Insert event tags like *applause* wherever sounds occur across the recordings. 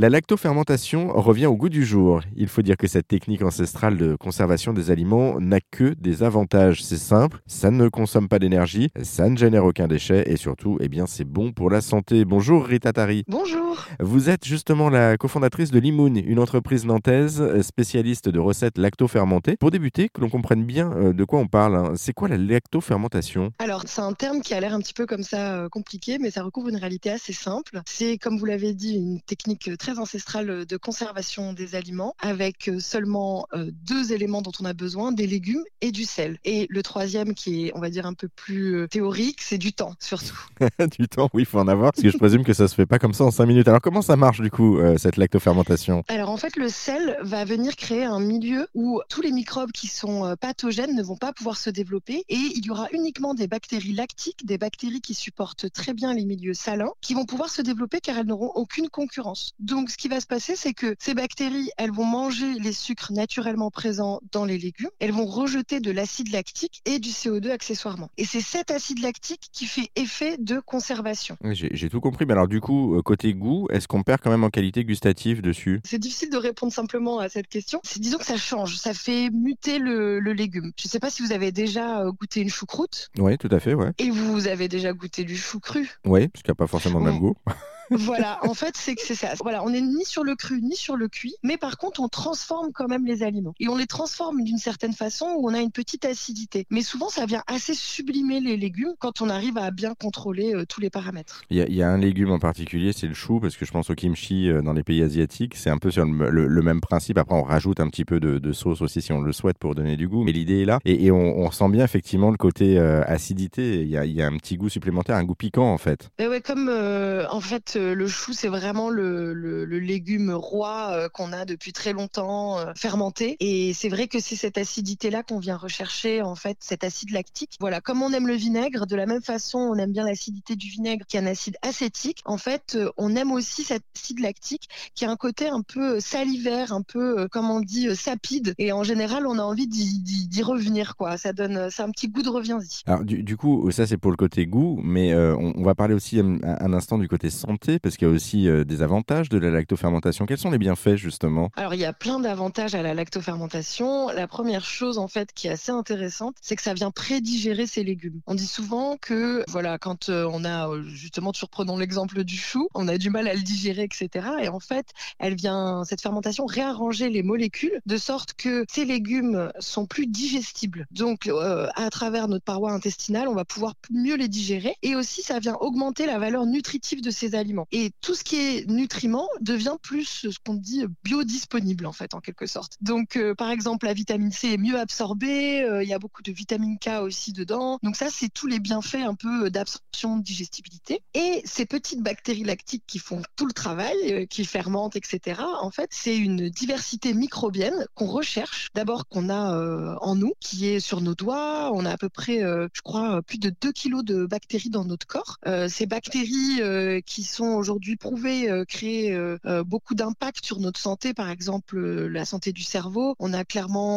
La lactofermentation revient au goût du jour. Il faut dire que cette technique ancestrale de conservation des aliments n'a que des avantages. C'est simple, ça ne consomme pas d'énergie, ça ne génère aucun déchet et surtout, eh bien, c'est bon pour la santé. Bonjour Rita Tari. Bonjour. Vous êtes justement la cofondatrice de Limoun, une entreprise nantaise spécialiste de recettes lactofermentées. Pour débuter, que l'on comprenne bien euh, de quoi on parle, hein, c'est quoi la lactofermentation? Alors, c'est un terme qui a l'air un petit peu comme ça euh, compliqué, mais ça recouvre une réalité assez simple. C'est, comme vous l'avez dit, une technique très ancestrale de conservation des aliments avec euh, seulement deux éléments dont on a besoin, des légumes et du sel. Et le troisième, qui est, on va dire, un peu plus théorique, c'est du temps, surtout. *laughs* du temps, oui, il faut en avoir, parce que je présume que ça se fait pas comme ça en cinq minutes. Alors, comment ça marche, du coup, cette lactofermentation? Alors, en fait, le sel va venir créer un milieu où tous les microbes qui sont pathogènes ne vont pas pouvoir se développer et il y aura uniquement des bactéries lactiques, des bactéries qui supportent très bien les milieux salins, qui vont pouvoir se développer car elles n'auront aucune concurrence. Donc ce qui va se passer, c'est que ces bactéries, elles vont manger les sucres naturellement présents dans les légumes, elles vont rejeter de l'acide lactique et du CO2 accessoirement. Et c'est cet acide lactique qui fait effet de conservation. J'ai tout compris, mais alors du coup, euh, côté goût, est-ce qu'on perd quand même en qualité gustative dessus? C'est difficile de répondre simplement à cette question. Disons que ça change, ça fait muter le, le légume. Je ne sais pas si vous avez déjà euh, goûté une choucroute. Oui, tout à fait, ouais. Et vous avez déjà goûté du chou cru. Oui, parce qu'il n'y a pas forcément le même goût. *laughs* voilà, en fait, c'est que c'est ça. Voilà, on n'est ni sur le cru ni sur le cuit, mais par contre, on transforme quand même les aliments. Et on les transforme d'une certaine façon où on a une petite acidité. Mais souvent, ça vient assez sublimer les légumes quand on arrive à bien contrôler euh, tous les paramètres. Il y, a un légume en particulier, c'est le chou, parce que je pense au kimchi euh, dans les pays asiatiques. C'est un peu sur le, même principe. Après, on rajoute un petit peu de, sauce aussi si on le souhaite pour donner du goût. Mais l'idée est là. Et, on, ressent bien effectivement le côté euh, acidité. Il y, a, un petit goût supplémentaire, un goût piquant en fait. Et ouais, comme en fait le chou, c'est vraiment le, légume roi euh, qu'on a depuis très longtemps euh, fermenté. Et c'est vrai que c'est cette acidité-là qu'on vient rechercher, en fait, cet acide lactique. Voilà, comme on aime le vinaigre, de la même façon, on aime bien l'acidité du vinaigre, qui est un acide acétique. En fait, euh, on aime aussi cet acide lactique, qui a un côté un peu salivaire, un peu, comme on dit, sapide. Et en général, on a envie d'y revenir, quoi. Ça donne, c'est un petit goût de reviens-y. Alors, du, coup, ça, c'est pour le côté goût, mais on, va parler aussi un instant du côté santé, parce qu'il y a aussi euh, des avantages de la lactofermentation. Quels sont les bienfaits justement? Alors il y a plein d'avantages à la lactofermentation. La première chose en fait qui est assez intéressante, c'est que ça vient prédigérer ces légumes. On dit souvent que voilà quand euh, on a euh, justement surprenons l'exemple du chou, on a du mal à le digérer etc. Et en fait elle vient cette fermentation réarranger les molécules de sorte que ces légumes sont plus digestibles. Donc à travers notre paroi intestinale, on va pouvoir mieux les digérer et aussi ça vient augmenter la valeur nutritive de ces aliments. Et tout ce qui est nutriments devient plus ce qu'on dit biodisponible en fait en quelque sorte. Donc euh, par exemple la vitamine C est mieux absorbée, euh, il y a beaucoup de vitamine K aussi dedans. Donc ça c'est tous les bienfaits un peu euh, d'absorption, de digestibilité. Et ces petites bactéries lactiques qui font tout le travail, qui fermentent, etc. En fait c'est une diversité microbienne qu'on recherche. D'abord qu'on a en nous, qui est sur nos doigts. On a à peu près, je crois, plus de 2 kilos de bactéries dans notre corps. ces bactéries qui sont aujourd'hui prouvé euh, créer euh, euh, beaucoup d'impact sur notre santé, par exemple la santé du cerveau. On a clairement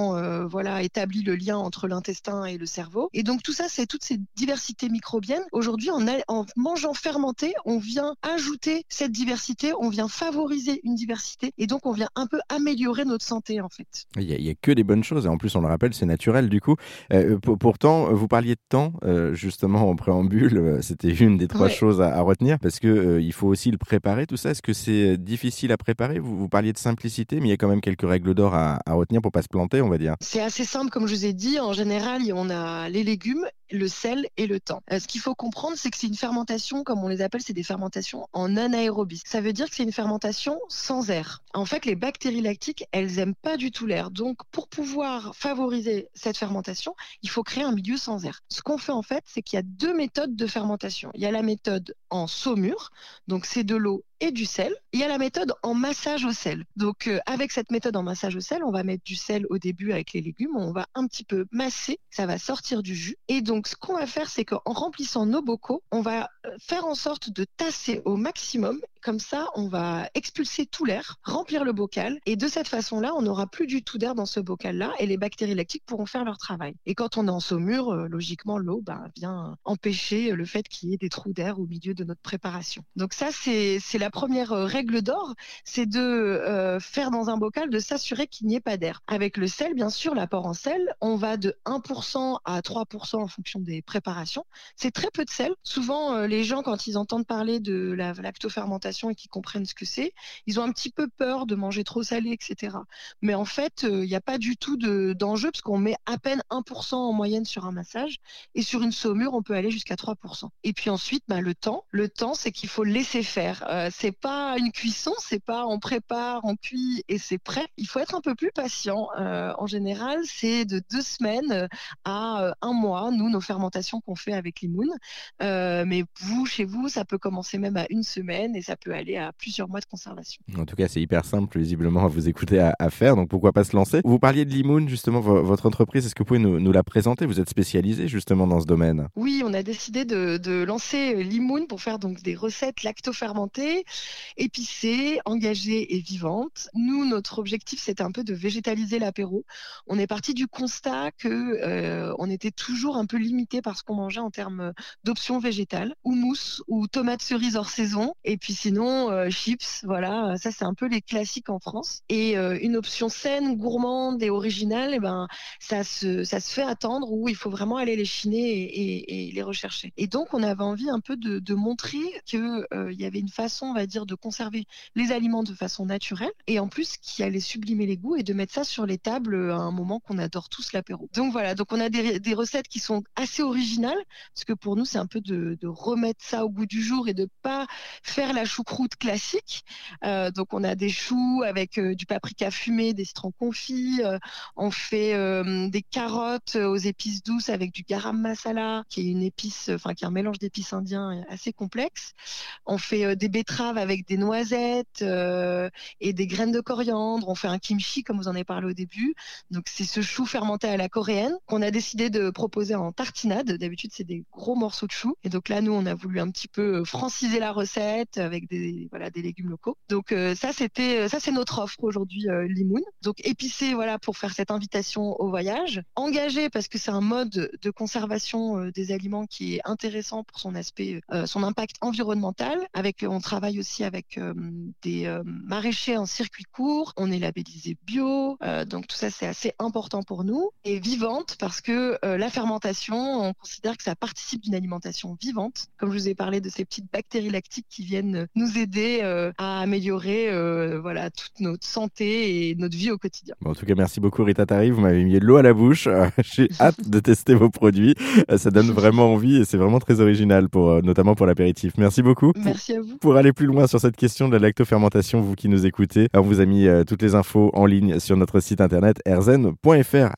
voilà établi le lien entre l'intestin et le cerveau. Et donc tout ça, c'est toutes ces diversités microbiennes. Aujourd'hui, en, en mangeant fermenté, on vient ajouter cette diversité, on vient favoriser une diversité, et donc on vient un peu améliorer notre santé en fait. Il n'y a, que des bonnes choses, et en plus on le rappelle, c'est naturel du coup. pourtant, vous parliez de temps, justement en préambule, c'était une des trois choses à, retenir, parce que il faut aussi le préparer, tout ça Est-ce que c'est difficile à préparer? Vous, parliez de simplicité, mais il y a quand même quelques règles d'or à, retenir pour pas se planter, on va dire. C'est assez simple, comme je vous ai dit. En général, on a les légumes le sel et le temps. Euh, ce qu'il faut comprendre, c'est que c'est une fermentation, comme on les appelle, c'est des fermentations en anaérobie. Ça veut dire que c'est une fermentation sans air. En fait, les bactéries lactiques, elles aiment pas du tout l'air. Donc, pour pouvoir favoriser cette fermentation, il faut créer un milieu sans air. Ce qu'on fait en fait, c'est qu'il y a deux méthodes de fermentation. Il y a la méthode en saumure, donc c'est de l'eau et du sel. Il y a la méthode en massage au sel. Donc euh, avec cette méthode en massage au sel, on va mettre du sel au début avec les légumes, on va un petit peu masser, ça va sortir du jus. Et donc ce qu'on va faire, c'est qu'en remplissant nos bocaux, on va euh, faire en sorte de tasser au maximum. Comme ça, on va expulser tout l'air, remplir le bocal, et de cette façon-là, on n'aura plus du tout d'air dans ce bocal-là, et les bactéries lactiques pourront faire leur travail. Et quand on est en saumure, euh, logiquement, l'eau ben, vient empêcher le fait qu'il y ait des trous d'air au milieu de notre préparation. Donc ça, c'est la première règle d'or, c'est de faire dans un bocal, de s'assurer qu'il n'y ait pas d'air. Avec le sel, bien sûr, l'apport en sel, on va de 1% à 3% en fonction des préparations. C'est très peu de sel. Souvent, les gens, quand ils entendent parler de la lactofermentation et qu'ils comprennent ce que c'est, ils ont un petit peu peur de manger trop salé, etc. Mais en fait, il n'y a pas du tout d'enjeu parce qu'on met à peine 1% en moyenne sur un massage et sur une saumure, on peut aller jusqu'à 3%. Et puis ensuite, bah, le temps. Le temps, c'est qu'il faut laisser faire. Euh, c'est pas une cuisson, c'est pas on prépare, on cuit et c'est prêt. Il faut être un peu plus patient. Euh, en général, c'est de deux semaines à euh, un mois, nous, nos fermentations qu'on fait avec Limoun. mais vous, chez vous, ça peut commencer même à une semaine et ça peut aller à plusieurs mois de conservation. En tout cas, c'est hyper simple, visiblement, à vous écouter à, faire. Donc pourquoi pas se lancer? Vous parliez de Limoun, justement, votre entreprise. Est-ce que vous pouvez nous, nous la présenter? Vous êtes spécialisé justement dans ce domaine. Oui, on a décidé de, de lancer Limoun pour faire donc des recettes lacto-fermentées, épicées, engagées et vivantes. Nous, notre objectif, c'était un peu de végétaliser l'apéro. On est parti du constat que euh, on était toujours un peu limité par ce qu'on mangeait en termes d'options végétales, ou mousse, ou tomates cerises hors saison, et puis sinon euh, chips. Voilà, ça c'est un peu les classiques en France. Et euh, une option saine, gourmande et originale, eh ben ça se fait attendre où il faut vraiment aller les chiner et, les rechercher. Et donc on avait envie un peu de, montrer qu'il euh, y avait une façon, on va dire, de conserver les aliments de façon naturelle et en plus qui allait sublimer les goûts et de mettre ça sur les tables à un moment qu'on adore tous l'apéro. Donc voilà, donc on a des, recettes qui sont assez originales parce que pour nous c'est un peu de, remettre ça au goût du jour et de pas faire la choucroute classique. Euh, donc on a des choux avec euh, du paprika fumé, des citrons confits, euh, on fait euh, des carottes aux épices douces avec du garam masala qui est une épice, enfin qui est un mélange d'épices indiens assez complexe. On fait euh, des betteraves avec des noisettes euh, et des graines de coriandre. On fait un kimchi, comme vous en avez parlé au début. Donc, c'est ce chou fermenté à la coréenne qu'on a décidé de proposer en tartinade. D'habitude, c'est des gros morceaux de chou. Et donc là, nous, on a voulu un petit peu euh, franciser la recette avec des, voilà, des légumes locaux. Donc, ça, c'était, ça, c'est notre offre aujourd'hui, Limoun. Donc, épicé, voilà, pour faire cette invitation au voyage. Engagé parce que c'est un mode de conservation des aliments qui est intéressant pour son aspect, son impact environnemental. Avec, on travaille aussi avec euh, des euh, maraîchers en circuit court. On est labellisé bio, euh, donc tout ça c'est assez important pour nous. Et vivante parce que la fermentation, on considère que ça participe d'une alimentation vivante. Comme je vous ai parlé de ces petites bactéries lactiques qui viennent nous aider à améliorer voilà toute notre santé et notre vie au quotidien. en tout cas, merci beaucoup Rita Tari. Vous m'avez mis de l'eau à la bouche. *laughs* J'ai *laughs* hâte de tester vos produits. Ça donne vraiment envie et c'est vraiment très original pour notamment pour l'apéritif. Merci beaucoup. Merci à vous. Pour aller plus loin sur cette question de la lactofermentation, vous qui nous écoutez, on vous a mis euh, toutes les infos en ligne sur notre site internet erzen.fr.